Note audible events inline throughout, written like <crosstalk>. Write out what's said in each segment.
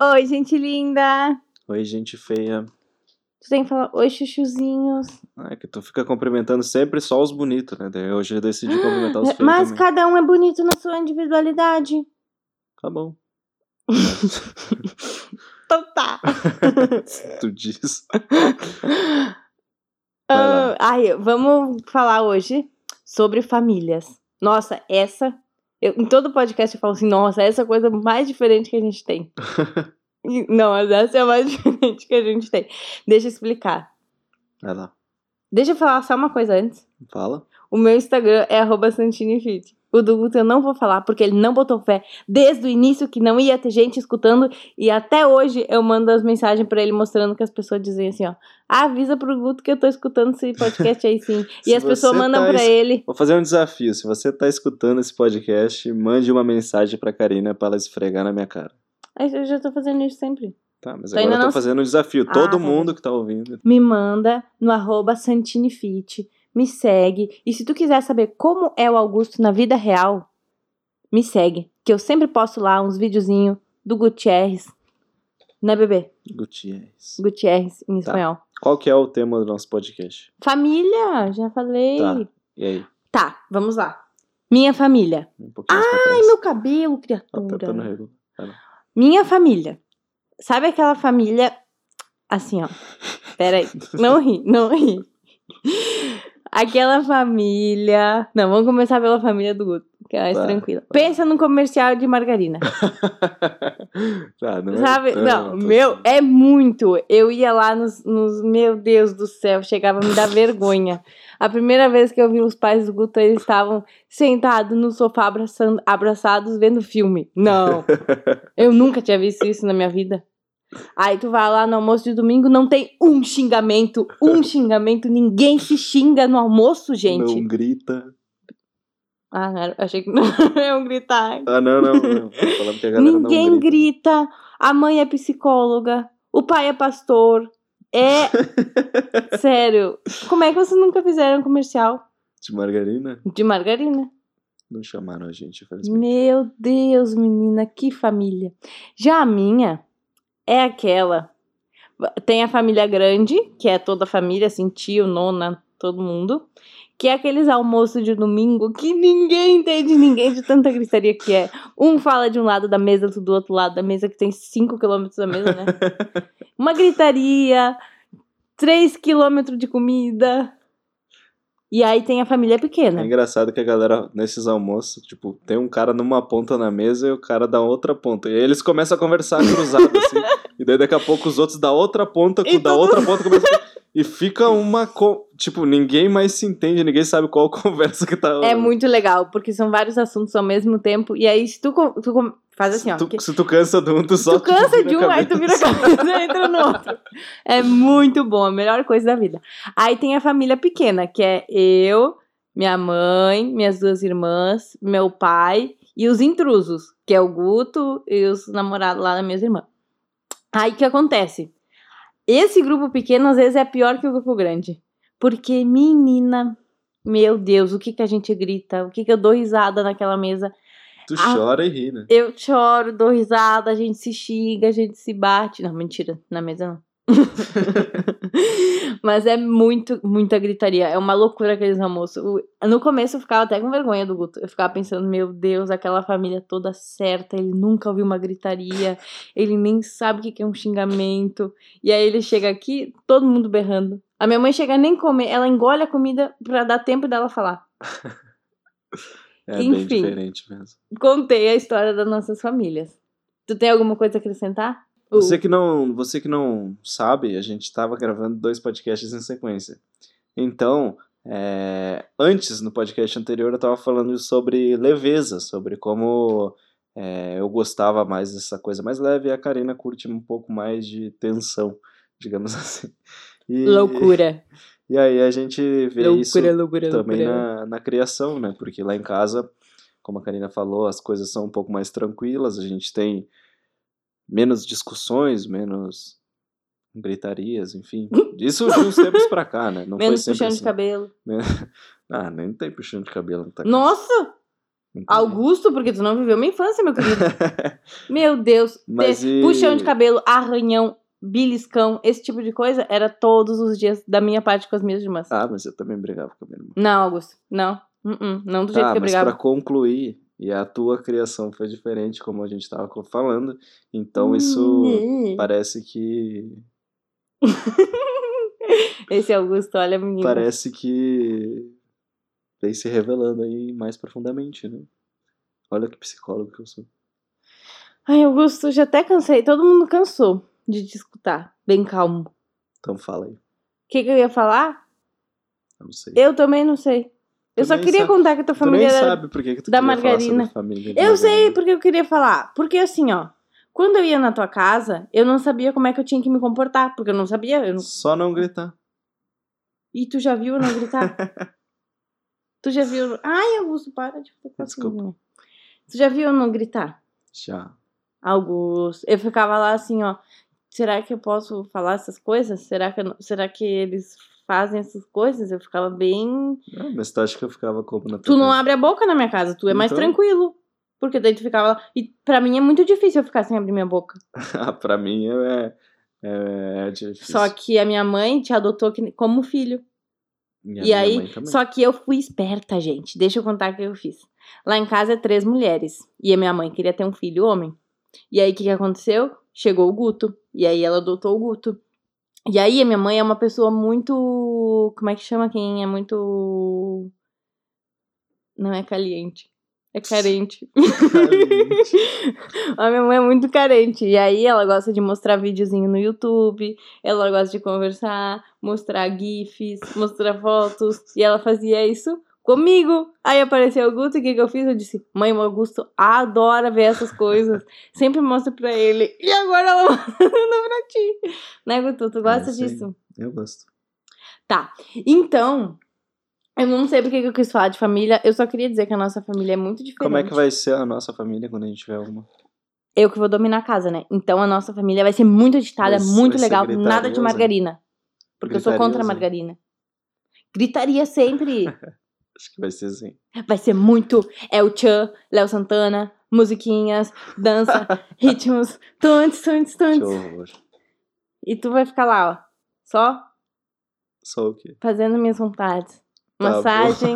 Oi, gente linda! Oi, gente feia. Tu tem que falar oi, chuchuzinhos. Ah, É que tu fica cumprimentando sempre só os bonitos, né? Daí hoje eu decidi cumprimentar os <gasps> feios Mas também. cada um é bonito na sua individualidade. Tá bom. <laughs> Então tá. <laughs> Tu diz. <laughs> Ah, ai, vamos falar hoje sobre famílias. Nossa, essa. Eu- em todo podcast eu falo assim, nossa, essa é a coisa mais diferente que a gente tem. <laughs> Não, mas essa é a mais <laughs> diferente que a gente tem. Deixa eu explicar. Vai lá. Deixa eu falar só uma coisa antes. Fala. O meu Instagram é santinifit. O do Guto eu não vou falar porque ele não botou fé desde o início que não ia ter gente escutando e até hoje eu mando as mensagens pra ele mostrando que as pessoas dizem assim, ó, "Ah, avisa pro Guto que eu tô escutando esse podcast aí sim. <laughs> e as pessoas mandam tá pra es- ele. Vou fazer um desafio. Se você tá escutando esse podcast, mande uma mensagem pra Karina pra ela esfregar na minha cara. Eu já tô fazendo isso sempre. Tá, mas Tu agora eu tô não- fazendo um desafio. Ah, Todo tá mundo que tá ouvindo. Me manda no arroba santinifit, me segue. E se tu quiser saber como é o Augusto na vida real, me segue. Que eu sempre posto lá uns videozinhos do Gutierrez. Né, bebê? Gutierrez. Gutierrez em Tá. espanhol. Qual que é o tema do nosso podcast? Família, já falei. Tá. Tá. E aí? vamos lá. Minha família. Um pouquinho. Ai, meu cabelo, Ah, tá, tá criatura. Minha família. Sabe aquela família. Assim, ó. Peraí. <laughs> Não ri, não ri. Aquela família. Não, vamos começar pela família do Guto, que é mais Tá, tranquila. Pensa num comercial de margarina. <laughs> tá, não é Sabe? Não, tanto meu, assim. é muito. Eu ia lá nos, nos. Meu Deus do céu, chegava a me dar vergonha. A primeira vez que eu vi os pais do Guto, eles estavam sentados no sofá abraçando, abraçados vendo filme. Não. <laughs> Eu nunca tinha visto isso na minha vida. Aí tu vai lá no almoço de domingo, não tem um xingamento, um <laughs> xingamento, ninguém se xinga no almoço, gente. Não grita. Ah, não, achei que <laughs> não iam gritar. Ah, não, não. não. Ninguém não grita. grita. A mãe é psicóloga. O pai é pastor. É. <laughs> Sério. Como é que vocês nunca fizeram um comercial De margarina? de margarina? Não chamaram a gente, infelizmente. Meu Deus, menina, que família. Já a minha é aquela. Tem a família grande, que é toda a família, assim, tio, nona, todo mundo. Que é aqueles almoços de domingo que ninguém entende ninguém de tanta gritaria que é. Um fala de um lado da mesa, outro do outro lado da mesa, que tem 5 quilômetros da mesa, né? <laughs> Uma gritaria, 3 quilômetros de comida. E aí tem a família pequena. É engraçado que a galera, nesses almoços, tipo, tem um cara numa ponta na mesa e o cara da outra ponta. E aí eles começam a conversar cruzado, assim. <laughs> E daí daqui a pouco os outros da outra ponta com da outra ponta começam a... <laughs> E fica uma. co- Tipo, ninguém mais se entende, ninguém sabe qual <laughs> conversa que tá. É muito legal, porque são vários assuntos ao mesmo tempo. E aí, se tu, tu faz assim, ó. tu, que- Se tu cansa de um, tu só. tu cansa de um, aí tu vira a cabeça. cabeça e entra no outro. É muito bom, a melhor coisa da vida. Aí tem a família pequena, que é eu, minha mãe, minhas duas irmãs, meu pai e os intrusos, que é o Guto e os namorados lá da minha irmã. Aí o que acontece? Esse grupo pequeno às vezes é pior que o grupo grande. Porque, menina, meu Deus, o que que a gente grita? O que que eu dou risada naquela mesa? Tu Ah. chora e ri, né? Eu choro, dou risada, a gente se xinga, a gente se bate. Não, mentira, na mesa não. <laughs> Mas é muito, muita gritaria. É uma loucura aqueles almoços. No começo eu ficava até com vergonha do Guto. Eu ficava pensando, meu Deus, aquela família toda certa. Ele nunca ouviu uma gritaria. Ele nem sabe o que é um xingamento. E aí ele chega aqui, todo mundo berrando. A minha mãe chega nem comer, ela engole a comida pra dar tempo dela falar. <laughs> É bem Enfim. diferente mesmo. Contei a história das nossas famílias. Tu tem alguma coisa a acrescentar? Uh, Você que não, você que não sabe, a gente estava gravando dois podcasts em sequência. Então, é, antes no podcast anterior eu estava falando sobre leveza, sobre como é, eu gostava mais dessa coisa mais leve e a Karina curte um pouco mais de tensão, <laughs> digamos assim. E, Loucura. <laughs> E aí a gente vê isso Loucura, loucura, também loucura. na, na criação, né? Porque lá em casa, como a Karina falou, as coisas são um pouco mais tranquilas, a gente tem menos discussões, menos gritarias, enfim. <laughs> Isso de uns tempos pra cá, né? Não Menos puxando assim. de cabelo. <laughs> Ah, nem tem puxando de cabelo. Tá Nossa! Entendi. Augusto, porque tu não viveu minha infância, meu querido. <laughs> Meu Deus. Mas e- Puxão de cabelo, arranhão, beliscão, esse tipo de coisa era todos os dias da minha parte com as minhas irmãs. Ah, mas eu também brigava com a minha irmã. Não, Augusto. Não. Uh-uh, Não do jeito Tá, que eu mas brigava. pra concluir, e a tua criação foi diferente, como a gente tava falando, então isso Hum. parece que. <laughs> Esse Augusto, olha, menino. Parece que vem se revelando aí mais profundamente, né? Olha que psicólogo que eu sou. Ai, Augusto, já até cansei. Todo mundo cansou de te escutar. Bem calmo. Então fala aí. O que, que eu ia falar? Eu não sei. Eu também não sei. Eu só queria sabe- contar que a tua tu família era sabe por que, que tu da margarina. família Eu sei porque eu queria falar. Porque assim, ó. Quando eu ia na tua casa, eu não sabia como é que eu tinha que me comportar. Porque eu não sabia. eu não- Só não gritar. E tu já viu eu não gritar? <laughs> tu já viu. Ai, Augusto, para de fazer Desculpa. coisa. Tu já viu eu não gritar? Já. Augusto. Eu ficava lá assim, ó. Será que eu posso falar essas coisas? Será que, não- será que eles fazem essas coisas? Eu ficava bem. Ah, mas tu acha que eu ficava como na tua Tu não casa? abre a boca na minha casa, tu é mais Então. tranquilo. Porque daí tu ficava lá. E pra mim é muito difícil eu ficar sem abrir minha boca. Ah, <laughs> pra mim é, é, é difícil. Só que a minha mãe te adotou como filho. E, E aí, só que eu fui esperta, gente. Deixa eu contar o que eu fiz. Lá em casa é três mulheres. E a minha mãe queria ter um filho homem. E aí, o que, que aconteceu? Chegou o Guto. E aí, ela adotou o Guto. E aí, a minha mãe é uma pessoa muito. Como é que chama quem é muito. Não é caliente. É carente. Caliente. <laughs> a minha mãe é muito carente. E aí, ela gosta de mostrar videozinho no YouTube. Ela gosta de conversar, mostrar GIFs, mostrar fotos. E ela fazia isso comigo. Aí apareceu o Augusto, e o que, que eu fiz? Eu disse: Mãe, o Augusto adora ver essas coisas. Sempre mostra pra ele. E agora ela <laughs> mostra pra ti. Né, Guto? Tu gosta É, disso? Eu gosto. Então, eu não sei porque que eu quis falar de família. Eu só queria dizer que a nossa família é muito diferente. Como é que vai ser a nossa família quando a gente tiver uma? Eu que vou dominar a casa, né? Então a nossa família vai ser muito agitada, muito legal, nada de gritariosa? margarina. Porque eu sou contra a margarina. Gritaria sempre. <laughs> Acho que vai ser assim. Vai ser muito El Chan, Léo Santana, musiquinhas, dança, <laughs> ritmos, tuntes, tuntes, tuntes. E tu vai ficar lá, ó, só Só o quê? fazendo minhas vontades. Tá. Massagem.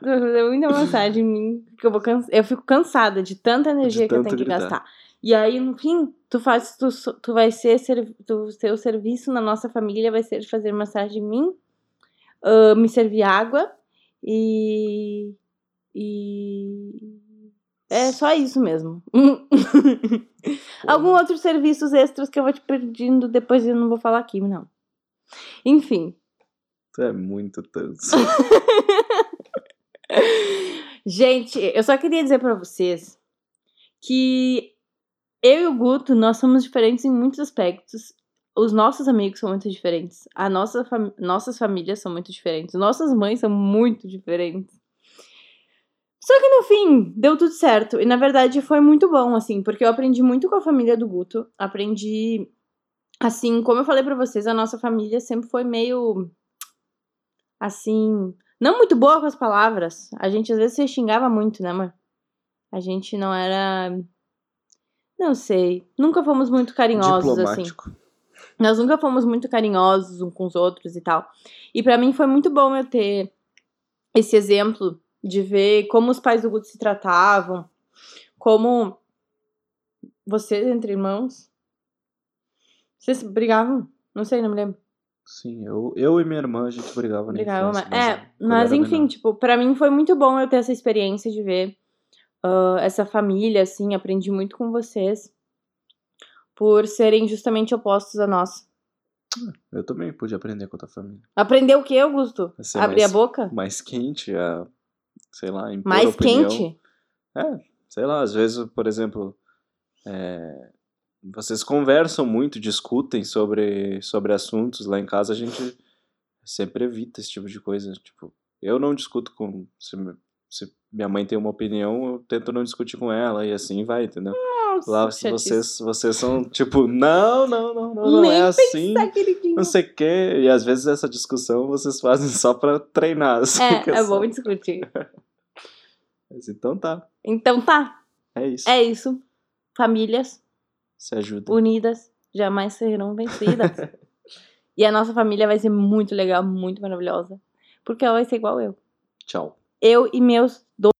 Tu vai fazer muita massagem em mim, porque eu vou cansa... eu fico cansada de tanta energia que eu tenho que gritar. gastar. E aí, no fim, tu faz, tu, tu vai ser, ser tu, teu serviço na nossa família vai ser fazer massagem em mim, ah, me servir água e e é só isso mesmo. <laughs> Algum outros serviços extras que eu vou te pedindo depois eu não vou falar aqui, não. Enfim, Tu é muito tanto. <laughs> Gente, eu só queria dizer pra vocês que eu e o Guto, nós somos diferentes em muitos aspectos. Os nossos amigos são muito diferentes. A nossa fam- nossas famílias são muito diferentes. Nossas mães são muito diferentes. Só que no fim, deu tudo certo. E na verdade foi muito bom, assim, porque eu aprendi muito com a família do Guto. Aprendi. Assim, como eu falei pra vocês, a nossa família sempre foi meio. Assim. Não muito boa com as palavras. A gente às vezes se xingava muito, né, amor? A gente não era. Não sei. Nunca fomos muito carinhosos, assim. Nós nunca fomos muito carinhosos uns com os outros e tal. E pra mim foi muito bom eu ter esse exemplo de ver como os pais do Guto se tratavam, como vocês entre irmãos. Vocês brigavam? Não sei, não me lembro. Sim, eu, eu e minha irmã a gente brigava na Brigava, infância, mas... É, mas enfim, menor. tipo, pra mim foi muito bom eu ter essa experiência de ver ah, essa família, assim, aprendi muito com vocês por serem justamente opostos a nós. Eu também pude aprender com a tua família. Aprendeu o que, Augusto? Abrir mais- a boca? Mais quente, a, sei lá, Mais opinião. quente? Sei lá, às vezes, por exemplo, é, vocês conversam muito, discutem sobre, sobre assuntos. Lá em casa a gente sempre evita esse tipo de coisa. Tipo, eu não discuto com. Se, se minha mãe tem uma opinião, eu tento não discutir com ela e assim vai, entendeu? Nossa, Lá vocês, vocês são tipo, não, não, não, não, não é assim. Não sei o quê. E às vezes essa discussão vocês fazem só pra treinar. <laughs> assim, É, é bom discutir. <laughs> Mas então tá. Então tá. É isso. É isso. Famílias Se ajuda. unidas jamais serão vencidas. <laughs> e a nossa família vai ser muito legal, muito maravilhosa. Porque ela vai ser igual eu. Tchau. Eu e meus dois